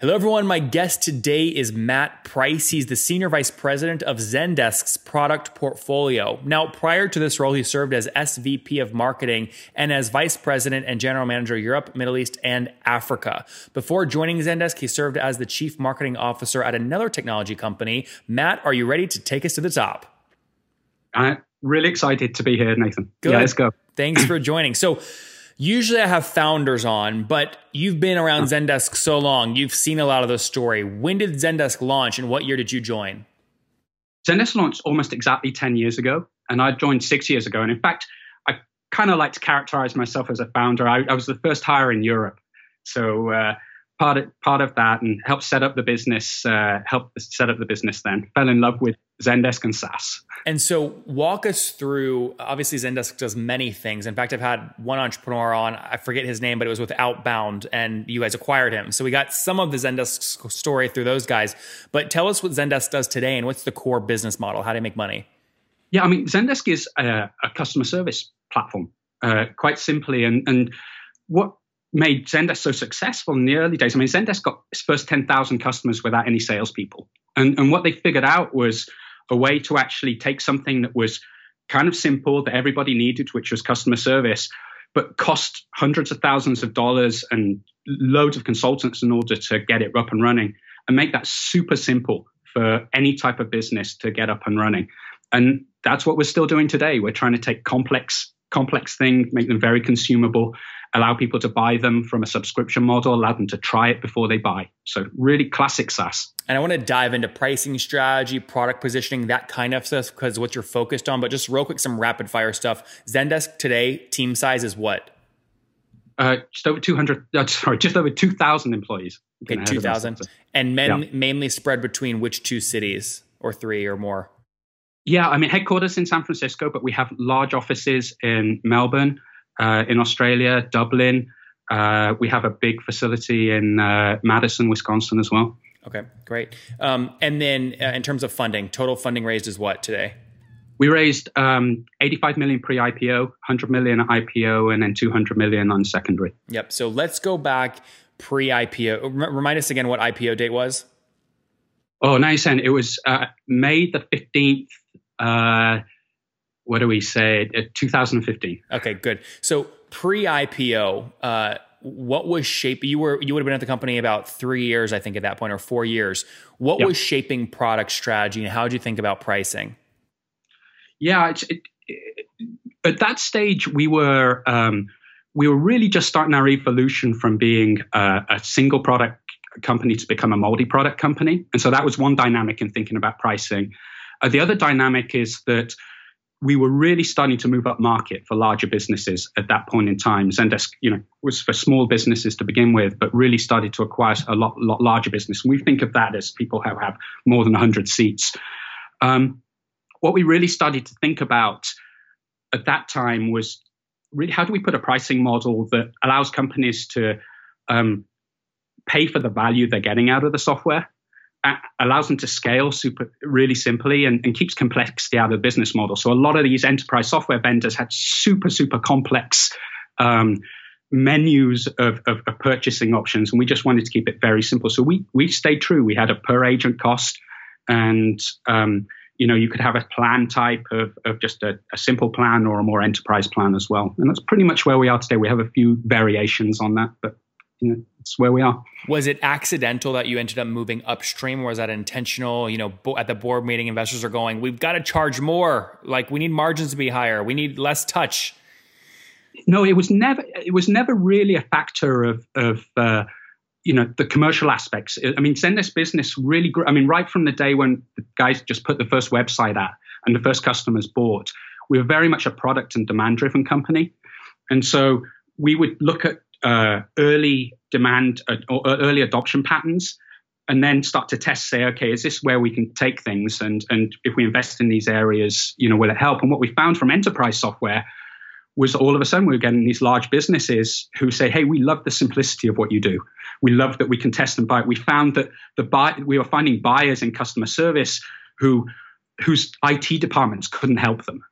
Hello, everyone. My guest today is Matt Price. He's the Senior Vice President of Zendesk's product portfolio. Now, prior to this role, he served as SVP of Marketing and as Vice President and General Manager Europe, Middle East, and Africa. Before joining Zendesk, he served as the Chief Marketing Officer at another technology company. Matt, are you ready to take us to the top? I'm really excited to be here, Nathan. Good. Yeah, let's go. Thanks for joining. So, Usually I have founders on, but you've been around Zendesk so long, you've seen a lot of the story. When did Zendesk launch and what year did you join? Zendesk launched almost exactly 10 years ago, and I joined six years ago. And in fact, I kind of like to characterize myself as a founder. I, I was the first hire in Europe. So uh, part of, part of that and helped set up the business, uh, helped set up the business then. Fell in love with Zendesk and SaaS. And so, walk us through. Obviously, Zendesk does many things. In fact, I've had one entrepreneur on. I forget his name, but it was with Outbound, and you guys acquired him. So we got some of the Zendesk story through those guys. But tell us what Zendesk does today, and what's the core business model? How do they make money? Yeah, I mean, Zendesk is a, a customer service platform, uh, quite simply, and and what made Zendesk so successful in the early days. I mean, Zendesk got its first 10,000 customers without any salespeople. And, and what they figured out was a way to actually take something that was kind of simple that everybody needed, which was customer service, but cost hundreds of thousands of dollars and loads of consultants in order to get it up and running and make that super simple for any type of business to get up and running. And that's what we're still doing today. We're trying to take complex complex thing, make them very consumable, allow people to buy them from a subscription model, allow them to try it before they buy. So really classic SaaS. And I want to dive into pricing strategy, product positioning, that kind of stuff, because what you're focused on. But just real quick, some rapid fire stuff. Zendesk today, team size is what? Uh, just over 200, uh, sorry, just over 2,000 employees. Okay, 2,000. And men, yeah. mainly spread between which two cities or three or more? Yeah, I mean, headquarters in San Francisco, but we have large offices in Melbourne, uh, in Australia, Dublin. Uh, we have a big facility in uh, Madison, Wisconsin as well. Okay, great. Um, and then uh, in terms of funding, total funding raised is what today? We raised um, 85 million pre-IPO, 100 million IPO, and then 200 million on secondary. Yep. So let's go back pre-IPO. Remind us again what IPO date was. Oh, nice. And it was uh, May the 15th, uh, what do we say? Uh, 2015. Okay, good. So pre IPO, uh, what was shaping? You were you would have been at the company about three years, I think, at that point, or four years. What yep. was shaping product strategy, and how did you think about pricing? Yeah, it, it, at that stage, we were um, we were really just starting our evolution from being uh, a single product company to become a multi-product company, and so that was one dynamic in thinking about pricing. Uh, the other dynamic is that we were really starting to move up market for larger businesses at that point in time. Zendesk, you know, was for small businesses to begin with, but really started to acquire a lot, lot larger business. We think of that as people who have more than 100 seats. Um, what we really started to think about at that time was really how do we put a pricing model that allows companies to um, pay for the value they're getting out of the software allows them to scale super really simply and, and, keeps complexity out of the business model. So a lot of these enterprise software vendors had super super complex um, menus of, of, of, purchasing options, and we just wanted to keep it very simple. So we we stayed true. We had a per agent cost, and um, you know you could have a plan type of, of just a, a simple plan or a more enterprise plan as well. And that's pretty much where we are today. We have a few variations on that, but you know, it's where we are. Was it accidental that you ended up moving upstream, or was that intentional? You know, bo- at the board meeting, investors are going, "We've got to charge more. Like, we need margins to be higher. We need less touch." no, it was never. It was never really a factor of of uh, you know the commercial aspects. I mean, Zendesk Business really grew. I mean, right from the day when the guys just put the first website out and the first customers bought, we were very much a product and demand driven company, and so we would look at uh, early demand uh, or early adoption patterns and then start to test say okay is this where we can take things? And and if we invest in these areas you know will it help? And what we found from enterprise software was all of a sudden we were getting these large businesses who say hey we love the simplicity of what you do. We love that we can test and buy. We found that the buy we were finding buyers in customer service who whose IT departments couldn't help them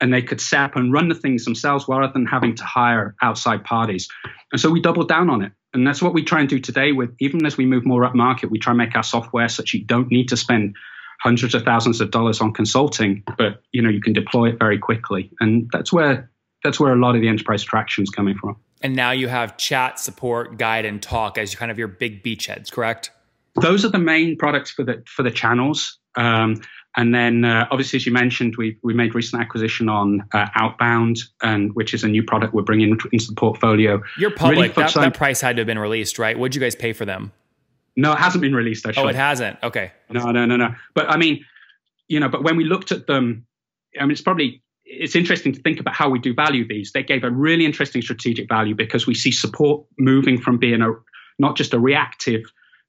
and they could set up and run the things themselves rather than having to hire outside parties. And so we doubled down on it. And that's what we try and do today with even as we move more up market, we try and make our software such you don't need to spend hundreds of thousands of dollars on consulting, but you know, you can deploy it very quickly. And that's where that's where a lot of the enterprise traction is coming from. And now you have chat, support, guide, and talk as kind of your big beachheads, correct? Those are the main products for the for the channels. Um, and then, uh, obviously, as you mentioned, we we made recent acquisition on uh, Outbound, and which is a new product we're bringing into the portfolio. You're public. Really that, that, price had to have been released, right? What'd you guys pay for them? No, it hasn't been released. Actually. Oh, it hasn't. Okay. No, no, no, no. But I mean, you know, but when we looked at them, I mean, it's probably it's interesting to think about how we do value these. They gave a really interesting strategic value because we see support moving from being a not just a reactive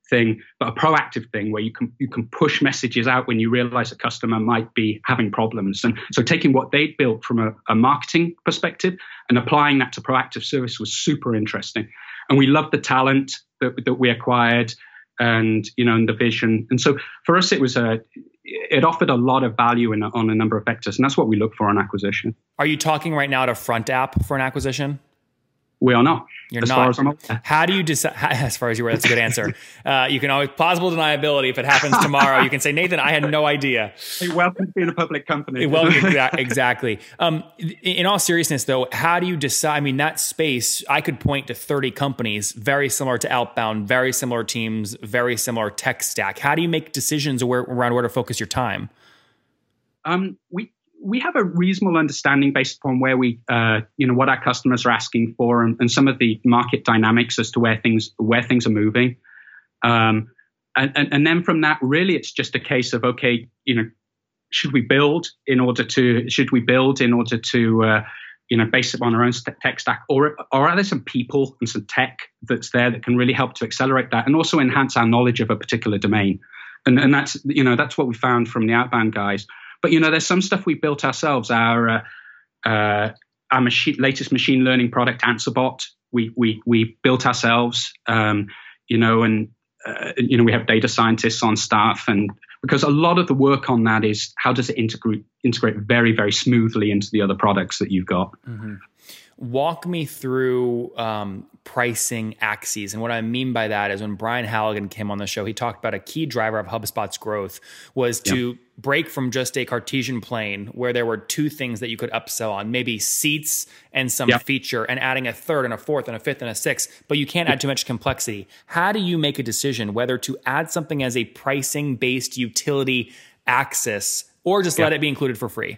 thing, but a proactive thing where you can you can push messages out when you realize a customer might be having problems. And so taking what they built from a, a marketing perspective and applying that to proactive service was super interesting. And we loved the talent that, that we acquired and you know and the vision. And so for us it was a it offered a lot of value in, on a number of vectors, and that's what we look for on acquisition. Are you talking right now to Front App for an acquisition? We are not. You're as not. Far as How do you decide? As far as you were, that's a good answer. Uh, you can always plausible deniability. If it happens tomorrow, you can say, Nathan, I had no idea. Hey, welcome to being a public company. well, exactly. Um, in all seriousness, though, how do you decide? I mean, that space, I could point to 30 companies very similar to Outbound, very similar teams, very similar tech stack. How do you make decisions around where to focus your time? Um, we we have a reasonable understanding based upon where we, uh, you know, what our customers are asking for and, and, some of the market dynamics as to where things where things are moving. Um, and, and, and, then from that, really, it's just a case of okay, you know, should we build in order to should we build in order to uh, you know base it on our own tech stack, or or are there some people and some tech that's there that can really help to accelerate that and also enhance our knowledge of a particular domain? And and that's you know that's what we found from the outbound guys but you know, there's some stuff we built ourselves. Our uh, uh, our machine, latest machine learning product, AnswerBot, we we we built ourselves. Um, you know, and uh, you know we have data scientists on staff, and because a lot of the work on that is how does it integrate integrate very very smoothly into the other products that you've got. Mm-hmm. Walk me through um, pricing axes. And what I mean by that is when Brian Halligan came on the show, he talked about a key driver of HubSpot's growth was to break from just a Cartesian plane where there were two things that you could upsell on, maybe seats and some feature, and adding a third and a fourth and a fifth and a sixth, but you can't add too much complexity. How do you make a decision whether to add something as a pricing based utility axis or just let it be included for free?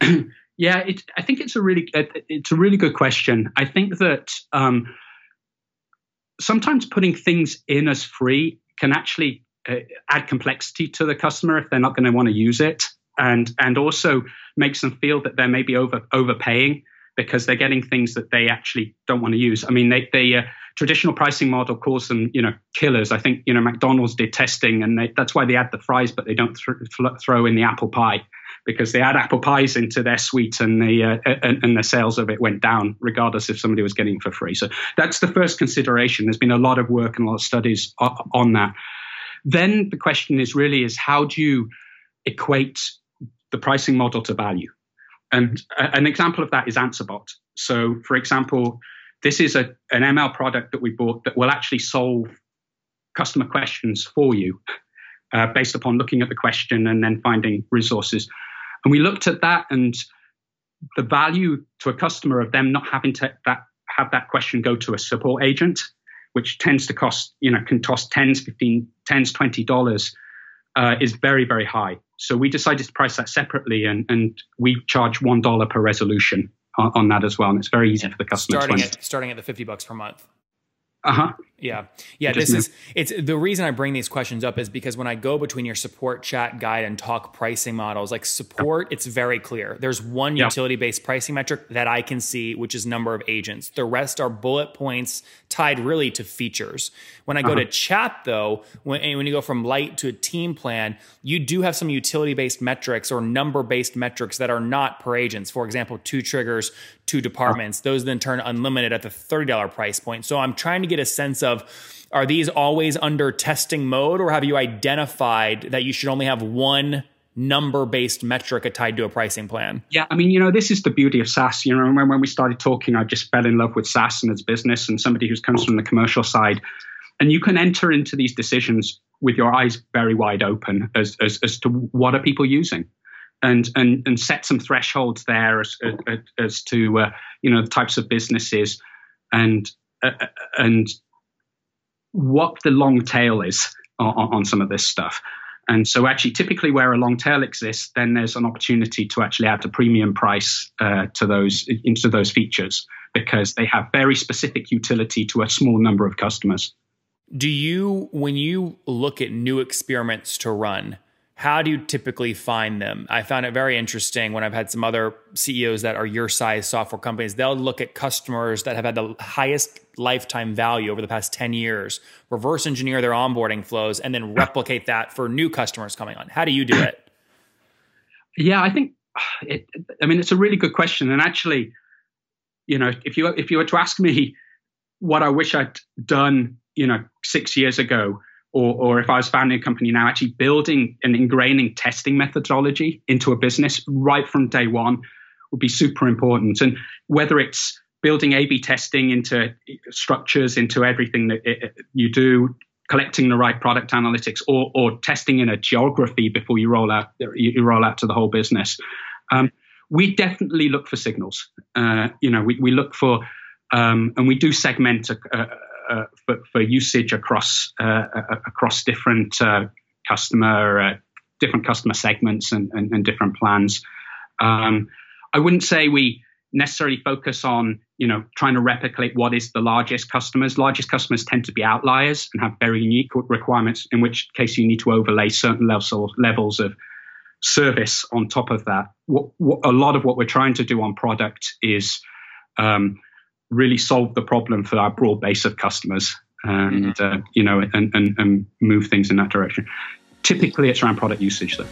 Yeah, it, I think it's a really it's a really good question. I think that um, sometimes putting things in as free can actually uh, add complexity to the customer if they're not going to want to use it, and and also makes them feel that they're maybe over overpaying because they're getting things that they actually don't want to use. I mean, they they uh, traditional pricing model calls them you know killers. I think you know McDonald's did testing, and they, that's why they add the fries, but they don't th- throw in the apple pie because they add apple pies into their suite and the uh, and, and, the sales of it went down regardless if somebody was getting for free. So that's the first consideration. There's been a lot of work and a lot of studies on that. Then the question is really is how do you equate the pricing model to value? And an example of that is AnswerBot. So, for example, this is a, an ML product that we bought that will actually solve customer questions for you uh, based upon looking at the question and then finding resources. And we looked at that and the value to a customer of them not having to that, have that question go to a support agent, which tends to cost, you know, can cost tens, 15, tens, $20, uh, is very, very high. So we decided to price that separately and, and we charge $1 per resolution. on, on, that as well, and it's very easy for the customer. Starting at starting at the fifty bucks per month. Uh huh. Yeah. Yeah. This is, it's the reason I bring these questions up is because when I go between your support chat guide and talk pricing models, like support, it's very clear. There's one yeah. utility based pricing metric that I can see, which is number of agents. The rest are bullet points tied really to features. When I go uh-huh. to chat, though, when, when you go from light to a team plan, you do have some utility based metrics or number based metrics that are not per agents. For example, two triggers, two departments. Uh-huh. Those then turn unlimited at the $30 price point. So I'm trying to get a sense of are these always under testing mode or have you identified that you should only have one number based metric tied to a pricing plan? Yeah, I mean, you know, this is the beauty of SaaS. You know, when, when we started talking, I just fell in love with SaaS and its business and somebody who comes from the commercial side. And you can enter into these decisions with your eyes very wide open as, as, as to what are people using. And, and, and set some thresholds there as, as, as to uh, you know the types of businesses and and what the long tail is on, on some of this stuff. And so, actually, typically where a long tail exists, then there's an opportunity to actually add a premium price uh, to those into those features because they have very specific utility to a small number of customers. Do you, when you look at new experiments to run, how do you typically find them? I found it very interesting when I've had some other CEOs that are your size software companies. They'll look at customers that have had the highest lifetime value over the past 10 years, reverse engineer their onboarding flows, and then replicate that for new customers coming on. How do you do it? Yeah, I think it, I mean it's a really good question. And actually, you know, if you if you were to ask me what I wish I'd done, you know, six years ago, or, or if I was founding a company now, actually building and ingraining testing methodology into a business right from day one would be super important. And whether it's building A/B testing into structures, into everything that it, you do, collecting the right product analytics, or, or testing in a geography before you roll out you roll out to the whole business. Um, we definitely look for signals. Uh, you know, we, we look for um, and we do segment a, a, for, for, usage across uh, across different uh, customer different customer segments and, and, and different plans. Um, I wouldn't say we necessarily focus on you know trying to replicate what is the largest customers largest customers tend to be outliers and have very unique requirements in which case you need to overlay certain levels levels of service on top of that what, what, a lot of what we're trying to do on product is um, really solve the problem for our broad base of customers and mm-hmm. uh, you know and, and, and move things in that direction typically it's around product usage though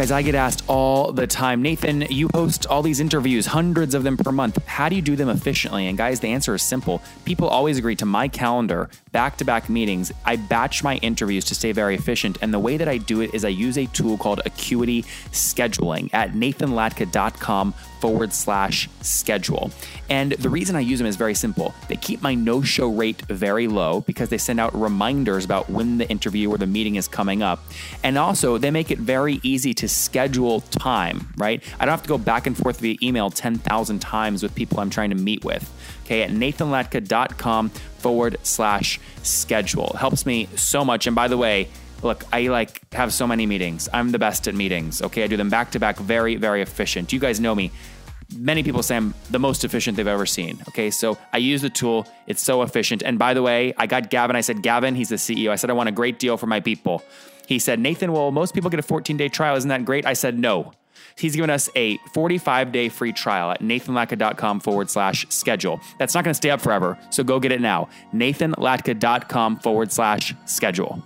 Guys, I get asked all the time, Nathan, you host all these interviews, hundreds of them per month. How do you do them efficiently? And guys, the answer is simple. People always agree to my calendar, back to back meetings. I batch my interviews to stay very efficient. And the way that I do it is I use a tool called Acuity Scheduling at nathanlatka.com forward slash schedule. And the reason I use them is very simple. They keep my no show rate very low because they send out reminders about when the interview or the meeting is coming up. And also, they make it very easy to schedule time, right? I don't have to go back and forth via email 10,000 times with people I'm trying to meet with. Okay, at nathanlatka.com forward slash schedule. Helps me so much. And by the way, look, I like have so many meetings. I'm the best at meetings. Okay, I do them back to back, very, very efficient. You guys know me. Many people say I'm the most efficient they've ever seen. Okay, so I use the tool. It's so efficient. And by the way, I got Gavin. I said, Gavin, he's the CEO. I said, I want a great deal for my people. He said, Nathan, well, most people get a 14 day trial. Isn't that great? I said, no. He's given us a 45 day free trial at nathanlatka.com forward slash schedule. That's not going to stay up forever. So go get it now. nathanlatka.com forward slash schedule.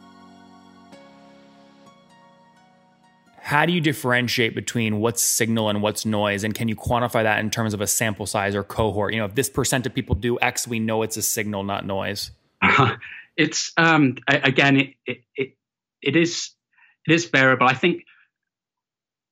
How do you differentiate between what's signal and what's noise? And can you quantify that in terms of a sample size or cohort? You know if this percent of people do x we know it's a signal not noise. Uh, it's um, again it, it, it, it is it is variable i think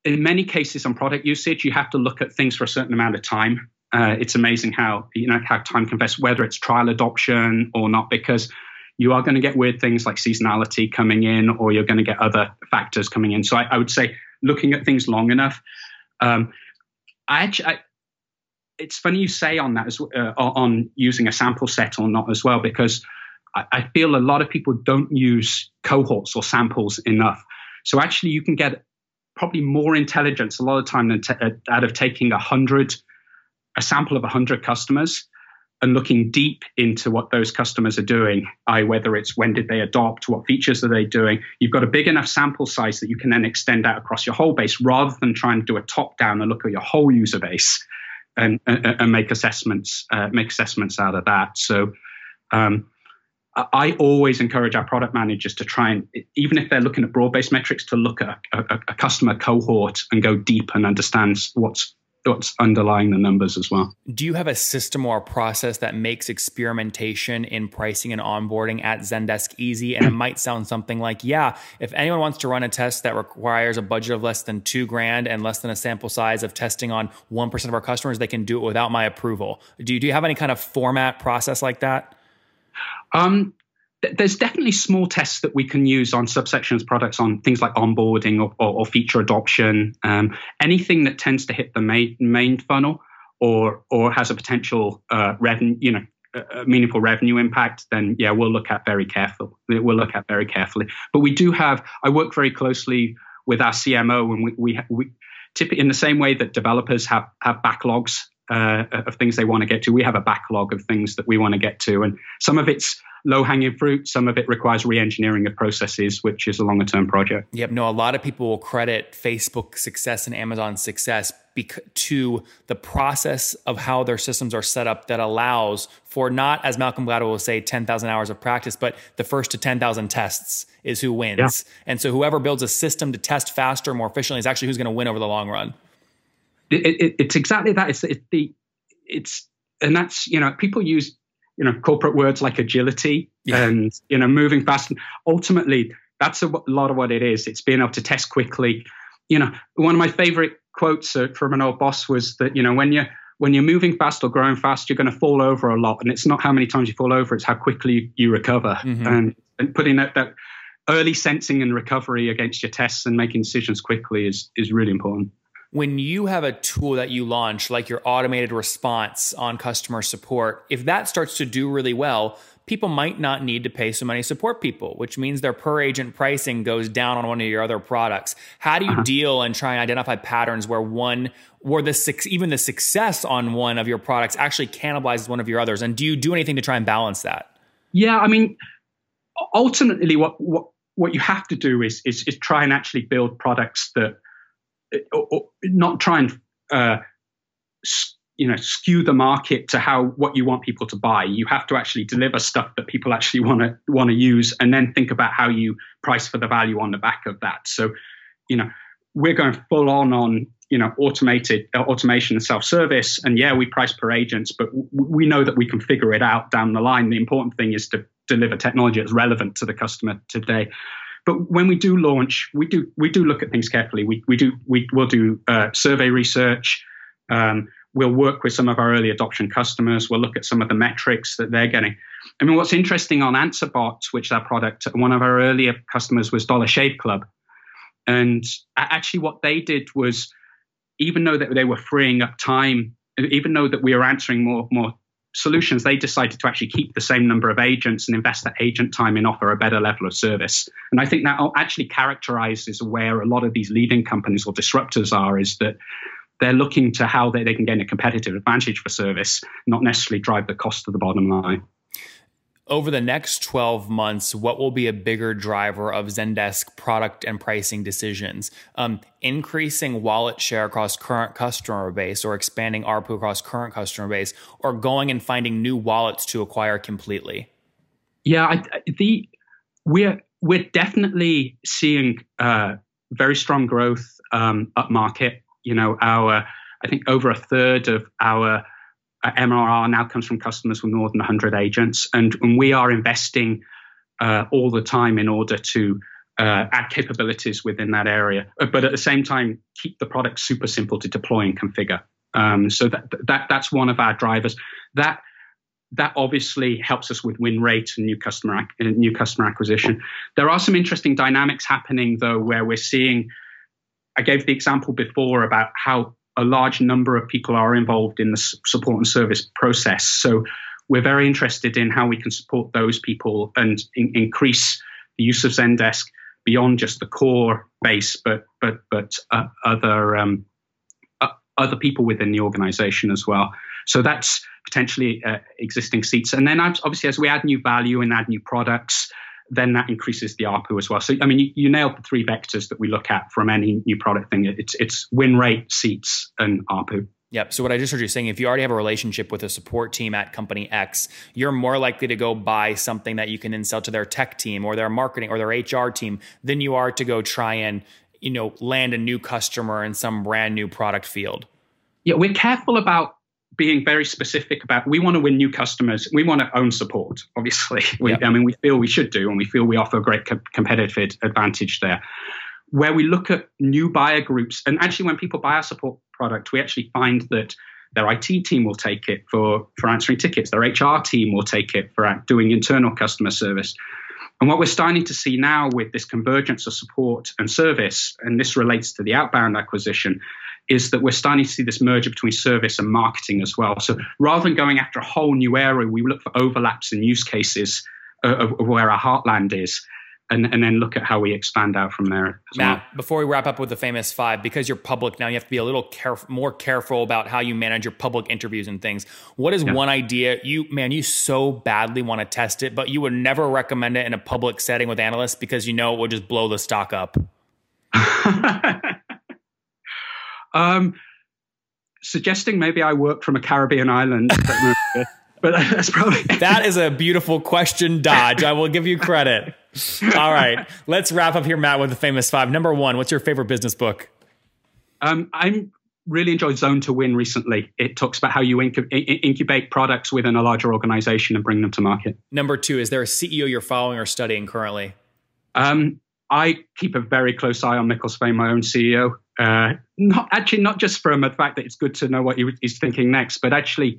in many cases on product usage you have to look at things for a certain amount of time. Uh, it's amazing how you know how time can whether it's trial adoption or not because you are going to get weird things like seasonality coming in, or you're going to get other factors coming in. So I, I would say looking at things long enough. Um, I actually, I, it's funny you say on that as, uh, on using a sample set or not as well, because I, I feel a lot of people don't use cohorts or samples enough. So actually, you can get probably more intelligence a lot of time than t- uh, out of taking a hundred, a sample of a hundred customers and looking deep into what those customers are doing, i whether it's when did they adopt, what features are they doing. You've got a big enough sample size that you can then extend out across your whole base rather than trying to do a top down and look at your whole user base and, and, and make assessments uh, make assessments out of that. So. Um, I always encourage our product managers to try and, even if they're looking at broad-based metrics, to look at a, a, a customer cohort and go deep and understand what's what's underlying the numbers as well. Do you have a system or a process that makes experimentation in pricing and onboarding at Zendesk easy? And it might sound something like, yeah, if anyone wants to run a test that requires a budget of less than two grand and less than a sample size of testing on 1% of our customers, they can do it without my approval. Do you, do you have any kind of format process like that? Um, there's definitely small tests that we can use on subsections products on things like onboarding or, or, or feature adoption, um, anything that tends to hit the main, main funnel or or has a potential uh, revenue, you know, a meaningful revenue impact, then yeah, we'll look at very carefully. We'll look at very carefully. But we do have. I work very closely with our CMO, and we we, we typically in the same way that developers have have backlogs uh, of things they want to get to. We have a backlog of things that we want to get to, and some of it's low hanging fruit. Some of it requires re engineering of processes, which is a longer term project. Yep. No, a lot of people will credit Facebook success and Amazon success to the process of how their systems are set up that allows for not, as Malcolm Gladwell will say, 10,000 hours of practice, but the first to 10,000 tests is who wins. Yeah. And so whoever builds a system to test faster, more efficiently is actually who's going to win over the long run. It, it, it's exactly that. It's, it, the, it's, and that's, you know, people use you know corporate words like agility yeah. and you know moving fast. And ultimately that's a lot of what it is. It's being able to test quickly. You know one of my favorite quotes uh, from an old boss was that you know when you're when you're moving fast or growing fast you're going to fall over a lot. And it's not how many times you fall over it's how quickly you recover. Mm-hmm. and and putting that that early sensing and recovery against your tests and making decisions quickly is is really important when you have a tool that you launch, like your automated response on customer support, if that starts to do really well, people might not need to pay so many support people, which means their per agent pricing goes down on one of your other products. How do you uh-huh. deal and try and identify patterns where one, where the even the success on one of your products actually cannibalizes one of your others? And do you do anything to try and balance that? Yeah, I mean, ultimately, what what what you have to do is is, is try and actually build products that not try and uh, you know skew the market to how what you want people to buy. You have to actually deliver stuff that people actually want to want to use, and then think about how you price for the value on the back of that. So, you know, we're going full on on you know automated uh, automation and self service, and yeah, we price per agents, but w- we know that we can figure it out down the line. The important thing is to deliver technology that's relevant to the customer today. But when we do launch, we do we do look at things carefully. We we do we will do uh, survey research. Um, we'll work with some of our early adoption customers. We'll look at some of the metrics that they're getting. I mean, what's interesting on AnswerBot, which is our product, one of our earlier customers was Dollar Shave Club, and actually what they did was, even though that they were freeing up time, even though that we were answering more more solutions, they decided to actually keep the same number of agents and invest that agent time in offer a better level of service. And I think that actually characterizes where a lot of these leading companies or disruptors are is that they're looking to how they, they can gain a competitive advantage for service, not necessarily drive the cost to the bottom line over the next 12 months, what will be a bigger driver of Zendesk product and pricing decisions? Um, increasing wallet share across current customer base or expanding ARPU across current customer base or going and finding new wallets to acquire completely? Yeah, I, the we're we're definitely seeing uh, very strong growth um, up market. You know, our I think over a third of our MRR now comes from customers with more than 100 agents, and, and we are investing uh, all the time in order to uh, add capabilities within that area, uh, but at the same time keep the product super simple to deploy and configure. Um, so that, that that's one of our drivers. That that obviously helps us with win rate and new customer uh, new customer acquisition. There are some interesting dynamics happening though, where we're seeing. I gave the example before about how a large number of people are involved in the support and service process. So we're very interested in how we can support those people and in- increase the use of Zendesk beyond just the core base, but but but uh, other um, uh, other people within the organization as well. So that's potentially uh, existing seats, and then obviously as we add new value and add new products, then that increases the ARPU as well. So I mean, you, you nailed the three vectors that we look at from any new product thing. It's it's win rate, seats, and ARPU. Yep. So what I just heard you saying, if you already have a relationship with a support team at company X, you're more likely to go buy something that you can then sell to their tech team or their marketing or their HR team than you are to go try and, you know, land a new customer in some brand new product field. Yeah, we're careful about being very specific about we want to win new customers. We want to own support, obviously. We, yep. I mean, we feel we should do, and we feel we offer a great co- competitive advantage there where we look at new buyer groups. And actually, when people buy our support product, we actually find that their IT team will take it for, for answering tickets, their HR team will take it for doing internal customer service. And what we're starting to see now with this convergence of support and service, and this relates to the outbound acquisition, is that we're starting to see this merger between service and marketing as well. So rather than going after a whole new area, we look for overlaps and use cases uh, of, of where our heartland is and, and then look at how we expand out from there. Matt, well. before we wrap up with the famous five, because you're public now, you have to be a little caref- more careful about how you manage your public interviews and things. What is yeah. one idea you, man, you so badly want to test it, but you would never recommend it in a public setting with analysts because you know it will just blow the stock up? um, suggesting maybe I work from a Caribbean island. but that's probably that is a beautiful question dodge. I will give you credit. All right, let's wrap up here, Matt, with the famous five. Number one, what's your favorite business book? Um, I'm really enjoyed Zone to Win recently. It talks about how you incubate products within a larger organization and bring them to market. Number two, is there a CEO you're following or studying currently? Um, I keep a very close eye on Mikkel Svane, my own CEO. Uh, not actually not just from the fact that it's good to know what he, he's thinking next, but actually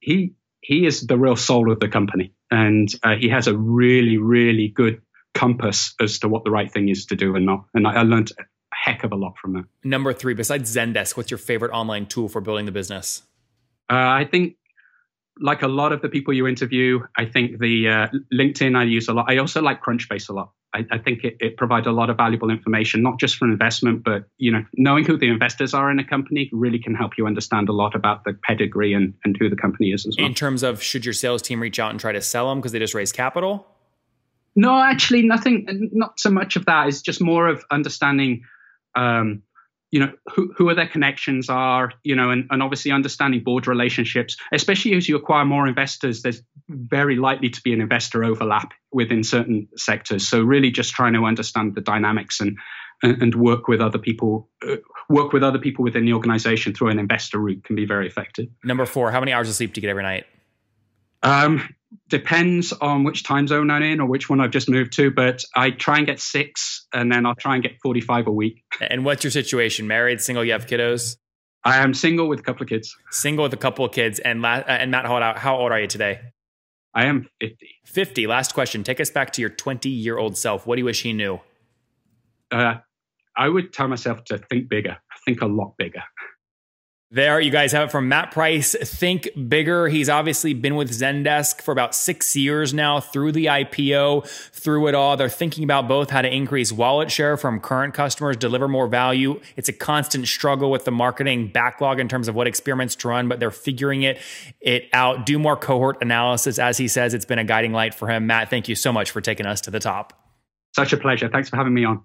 he he is the real soul of the company, and uh, he has a really, really good compass as to what the right thing is to do and not. And I, I learned a heck of a lot from that. Number three, besides Zendesk, what's your favorite online tool for building the business? Uh, I think, like a lot of the people you interview, I think the uh, LinkedIn I use a lot. I also like Crunchbase a lot. I, I think it, it, provides a lot of valuable information, not just for investment, but you know, knowing who the investors are in a company really can help you understand a lot about the pedigree and, and who the company is as well. In terms of should your sales team reach out and try to sell them because they just raised capital? No, actually, nothing. Not so much of that. It's just more of understanding. Um, you know who, who are their connections are you know and, and obviously understanding board relationships especially as you acquire more investors there's very likely to be an investor overlap within certain sectors. So really just trying to understand the dynamics and and work with other people uh, work with other people within the organization through an investor route can be very effective. Number four how many hours of sleep do you get every night? Um, depends on which time zone I'm in or which one I've just moved to, but I try and get six and then I'll try and get 45 a week. And what's your situation? Married, single, you have kiddos? I am single with a couple of kids. Single with a couple of kids. And, la- uh, and Matt, how, how old are you today? I am 50. 50. Last question. Take us back to your 20 year old self. What do you wish he knew? Uh, I would tell myself to think bigger, think a lot bigger. There, you guys have it from Matt Price. Think bigger. He's obviously been with Zendesk for about six years now through the IPO, through it all. They're thinking about both how to increase wallet share from current customers, deliver more value. It's a constant struggle with the marketing backlog in terms of what experiments to run, but they're figuring it, it out. Do more cohort analysis. As he says, it's been a guiding light for him. Matt, thank you so much for taking us to the top. Such a pleasure. Thanks for having me on.